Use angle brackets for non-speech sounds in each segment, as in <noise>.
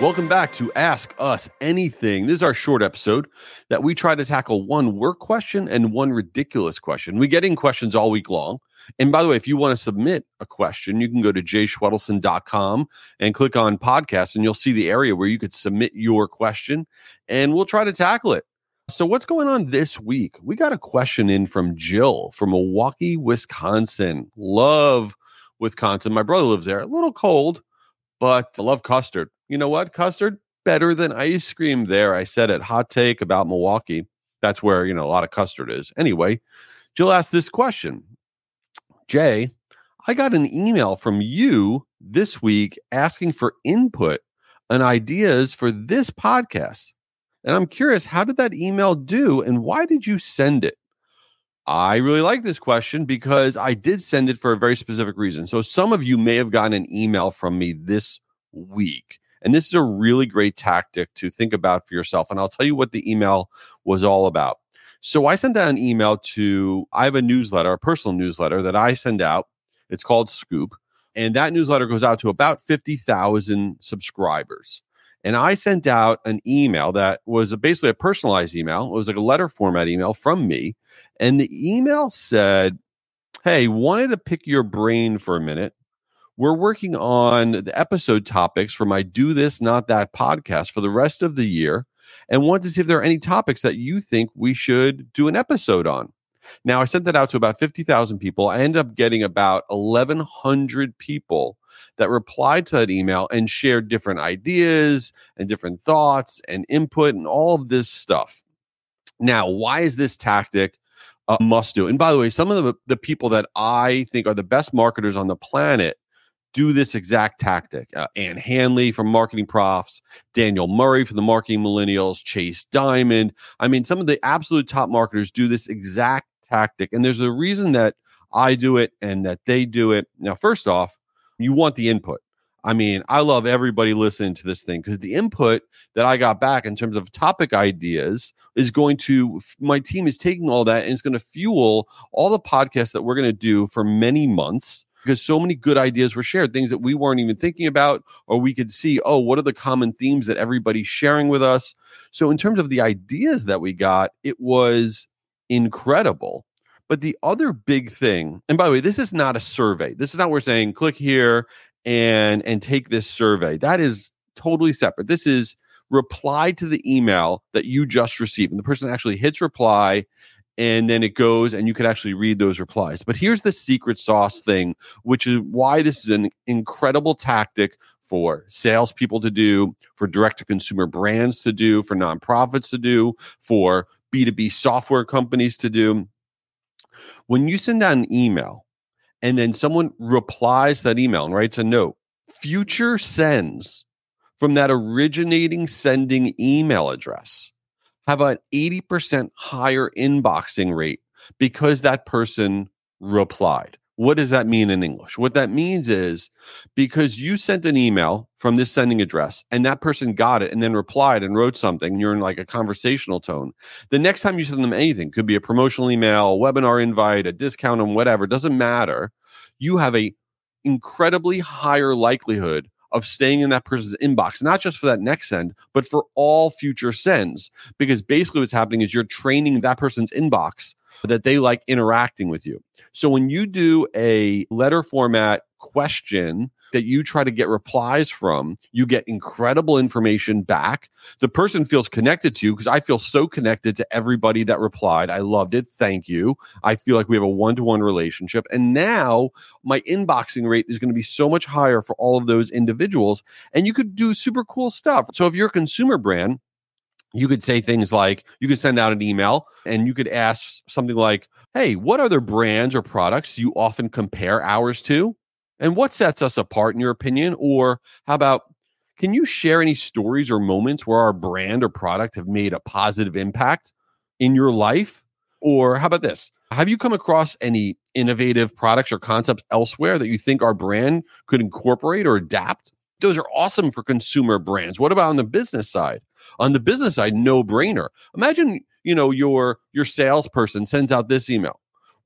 Welcome back to Ask Us Anything. This is our short episode that we try to tackle one work question and one ridiculous question. We get in questions all week long. And by the way, if you want to submit a question, you can go to jayschwedelson.com and click on podcast, and you'll see the area where you could submit your question, and we'll try to tackle it. So, what's going on this week? We got a question in from Jill from Milwaukee, Wisconsin. Love Wisconsin. My brother lives there. A little cold, but I love custard you know what? Custard better than ice cream there. I said it. Hot take about Milwaukee. That's where, you know, a lot of custard is. Anyway, Jill asked this question Jay, I got an email from you this week asking for input and ideas for this podcast. And I'm curious, how did that email do and why did you send it? I really like this question because I did send it for a very specific reason. So some of you may have gotten an email from me this week. And this is a really great tactic to think about for yourself. And I'll tell you what the email was all about. So I sent out an email to, I have a newsletter, a personal newsletter that I send out. It's called Scoop. And that newsletter goes out to about 50,000 subscribers. And I sent out an email that was basically a personalized email. It was like a letter format email from me. And the email said, Hey, wanted to pick your brain for a minute we're working on the episode topics for my Do This, Not That podcast for the rest of the year and want to see if there are any topics that you think we should do an episode on. Now, I sent that out to about 50,000 people. I ended up getting about 1,100 people that replied to that email and shared different ideas and different thoughts and input and all of this stuff. Now, why is this tactic a must do? And by the way, some of the, the people that I think are the best marketers on the planet do this exact tactic. Uh, Ann Handley from Marketing Profs, Daniel Murray from the Marketing Millennials, Chase Dimond. I mean, some of the absolute top marketers do this exact tactic. And there's a reason that I do it and that they do it. Now, first off, you want the input. I mean, I love everybody listening to this thing because the input that I got back in terms of topic ideas is going to, my team is taking all that and it's going to fuel all the podcasts that we're going to do for many months because so many good ideas were shared, things that we weren't even thinking about, or we could see, oh, what are the common themes that everybody's sharing with us? So, in terms of the ideas that we got, it was incredible. But the other big thing, and by the way, this is not a survey. This is not we're saying click here and and take this survey. That is totally separate. This is reply to the email that you just received. And the person actually hits reply and then it goes and you can actually read those replies. But here's the secret sauce thing, which is why this is an incredible tactic for salespeople to do, for direct to consumer brands to do, for nonprofits to do, for B2B software companies to do. When you send out an email and then someone replies that email and writes a note, future sends from that originating sending email address have an 80% higher inboxing rate because that person replied. What does that mean in English? What that means is because you sent an email from this sending address and that person got it and then replied and wrote something, and you're in like a conversational tone. The next time you send them anything, could be a promotional email, a webinar invite, a discount on whatever, doesn't matter. You have a incredibly higher likelihood of staying in that person's inbox, not just for that next send, but for all future sends. Because basically, what's happening is you're training that person's inbox that they like interacting with you. So when you do a letter format question that you try to get replies from, you get incredible information back. The person feels connected to you because I feel so connected to everybody that replied. I loved it. Thank you. I feel like we have a one to one relationship. And now my inboxing rate is going to be so much higher for all of those individuals. And you could do super cool stuff. So if you're a consumer brand, you could say things like you could send out an email and you could ask something like hey what other brands or products do you often compare ours to and what sets us apart, in your opinion? Or how about can you share any stories or moments where our brand or product have made a positive impact in your life? Or how about this? Have you come across any innovative products or concepts elsewhere that you think our brand could incorporate or adapt? Those are awesome for consumer brands. What about on the business side? On the business side, no brainer. Imagine, you know, your your salesperson sends out this email.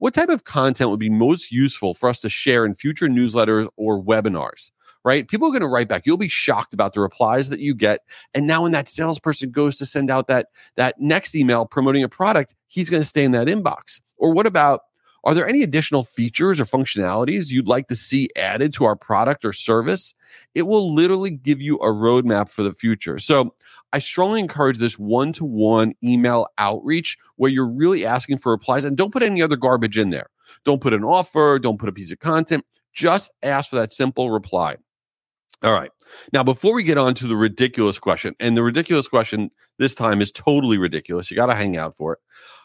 What type of content would be most useful for us to share in future newsletters or webinars? right? People are going to write back. You'll be shocked about the replies that you get. And now when that salesperson goes to send out that that next email promoting a product, he's going to stay in that inbox. Or what about are there any additional features or functionalities you'd like to see added to our product or service? It will literally give you a roadmap for the future. So I strongly encourage this one to one email outreach where you're really asking for replies and don't put any other garbage in there. Don't put an offer, don't put a piece of content. Just ask for that simple reply. All right. Now, before we get on to the ridiculous question, and the ridiculous question this time is totally ridiculous, you got to hang out for it.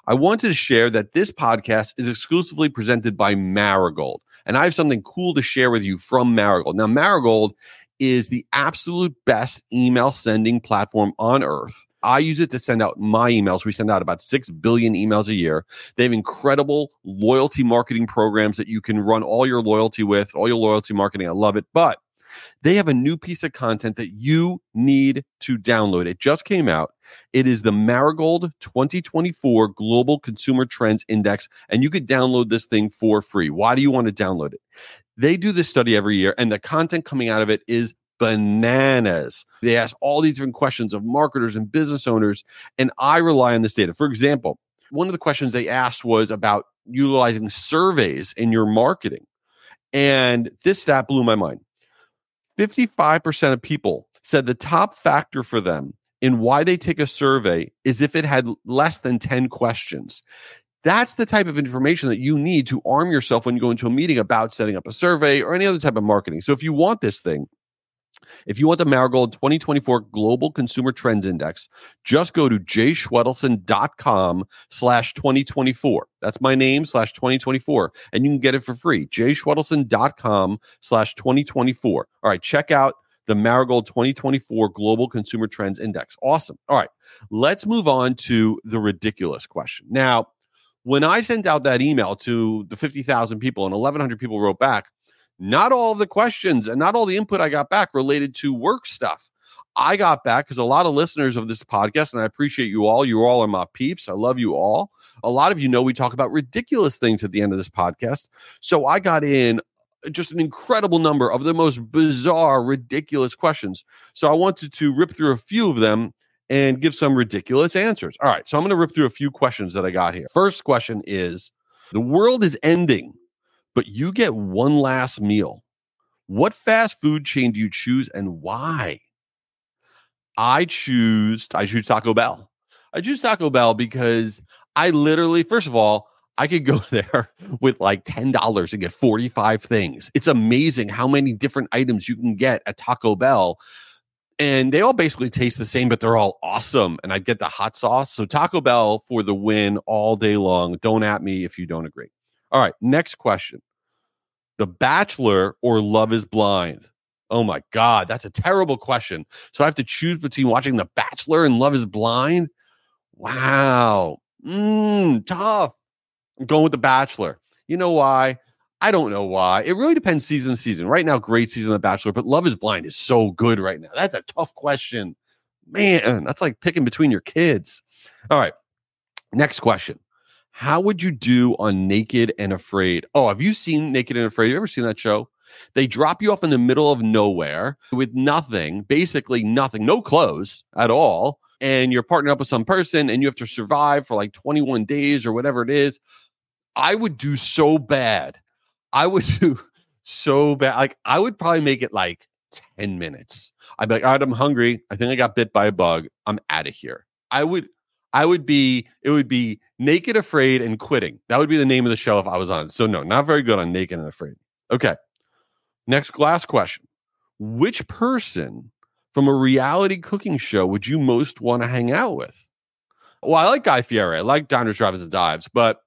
I wanted to share that this podcast is exclusively presented by Marigold. And I have something cool to share with you from Marigold. Now, Marigold is the absolute best email sending platform on earth. I use it to send out my emails. We send out about 6 billion emails a year. They have incredible loyalty marketing programs that you can run all your loyalty with, all your loyalty marketing. I love it. But they have a new piece of content that you need to download. It just came out. It is the Marigold 2024 Global Consumer Trends Index, and you could download this thing for free. Why do you want to download it? They do this study every year, and the content coming out of it is bananas. They ask all these different questions of marketers and business owners, and I rely on this data. For example, one of the questions they asked was about utilizing surveys in your marketing. And this stat blew my mind. 55% of people said the top factor for them in why they take a survey is if it had less than 10 questions. That's the type of information that you need to arm yourself when you go into a meeting about setting up a survey or any other type of marketing. So if you want this thing, if you want the Marigold 2024 Global Consumer Trends Index, just go to jayschwedelson.com slash 2024. That's my name slash 2024. And you can get it for free. jayschwedelson.com slash 2024. All right, check out the Marigold 2024 Global Consumer Trends Index. Awesome. All right, let's move on to the ridiculous question. Now, when I sent out that email to the 50,000 people and 1,100 people wrote back, not all of the questions and not all the input I got back related to work stuff. I got back because a lot of listeners of this podcast, and I appreciate you all. You all are my peeps. I love you all. A lot of you know we talk about ridiculous things at the end of this podcast. So I got in just an incredible number of the most bizarre, ridiculous questions. So I wanted to rip through a few of them and give some ridiculous answers. All right. So I'm going to rip through a few questions that I got here. First question is The world is ending but you get one last meal. What fast food chain do you choose and why? I choose I choose Taco Bell. I choose Taco Bell because I literally, first of all, I could go <laughs> there with like $10 and get 45 things. It's amazing how many different items you can get at Taco Bell. And they all basically taste the same, but they're all awesome. And I'd get the hot sauce. So Taco Bell for the win all day long. Don't at me if you don't agree. All right, next question. The Bachelor or Love is Blind? Oh my God, that's a terrible question. So I have to choose between watching The Bachelor and Love is Blind? Wow. Mmm, tough. I'm going with The Bachelor. You know why? I don't know why. It really depends season to season. Right now, great season of The Bachelor, but Love is Blind is so good right now. That's a tough question. Man, that's like picking between your kids. All right. Next question. How would you do on Naked and Afraid? Oh, have you seen Naked and Afraid? Have you ever seen that show? They drop you off in the middle of nowhere with nothing, basically nothing, no clothes at all. And you're partnered up with some person and you have to survive for like 21 days or whatever it is. I would do so bad. I would <laughs> do so bad. Like, I would probably make it like 10 minutes. I'd be like, all right, I'm hungry. I think I got bit by a bug. I'm out of here. I would I would be it would be Naked Afraid and Quitting. That would be the name of the show if I was on. So no, not very good on Naked and Afraid. Okay. Next last question. Which person from a reality cooking show would you most want to hang out with? Well, I like Guy Fieri. I like Diners, Drive-Ins, and Dives, but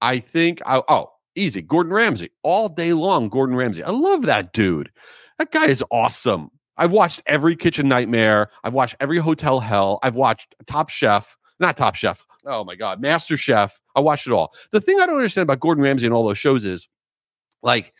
I think I, oh, easy. Gordon Ramsay all day long. Gordon Ramsay. I love that dude. That guy is awesome. I've watched every Kitchen Nightmare. I've watched every Hotel Hell. I've watched Top Chef not Top Chef. Oh my God, Master Chef. I watched it all. The thing I don't understand about Gordon Ramsay and all those shows is like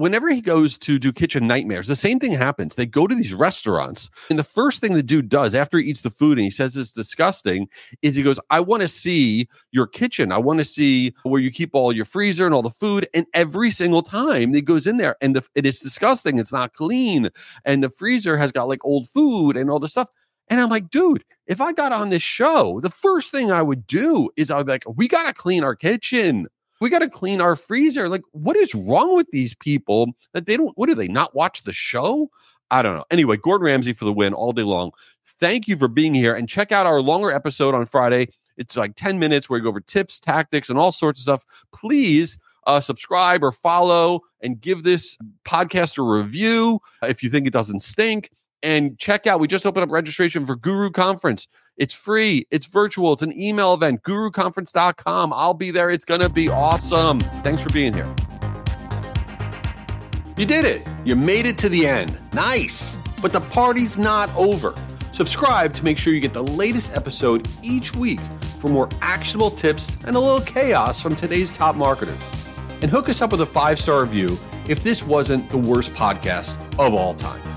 whenever he goes to do kitchen nightmares, the same thing happens. They go to these restaurants, and the first thing the dude does after he eats the food and he says it's disgusting is he goes, I want to see your kitchen. I want to see where you keep all your freezer and all the food. And every single time he goes in there, and the, it is disgusting. It's not clean. And the freezer has got like old food and all this stuff. And I'm like, dude, if I got on this show, the first thing I would do is I would be like, we got to clean our kitchen we got to clean our freezer. Like, what is wrong with these people that they don't, what do they not watch the show? I don't know. Anyway, Gordon Ramsay for the win all day long. Thank you for being here and check out our longer episode on Friday. It's like 10 minutes where we go over tips, tactics, and all sorts of stuff. Please uh, subscribe or follow and give this podcast a review if you think it doesn't stink. And check out, we just opened up registration for Guru Conference. It's free, it's virtual, it's an email event, guruconference.com. I'll be there. It's going to be awesome. Thanks for being here. You did it. You made it to the end. Nice. But the party's not over. Subscribe to make sure you get the latest episode each week for more actionable tips and a little chaos from today's top marketers. And hook us up with a five star review if this wasn't the worst podcast of all time.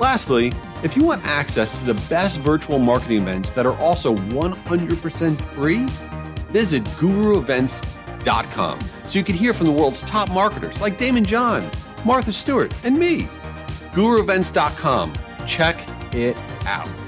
Lastly, if you want access to the best virtual marketing events that are also 100% free, visit guruevents.com so you can hear from the world's top marketers like Daymond John, Martha Stewart, and me. guruevents.com. Check it out.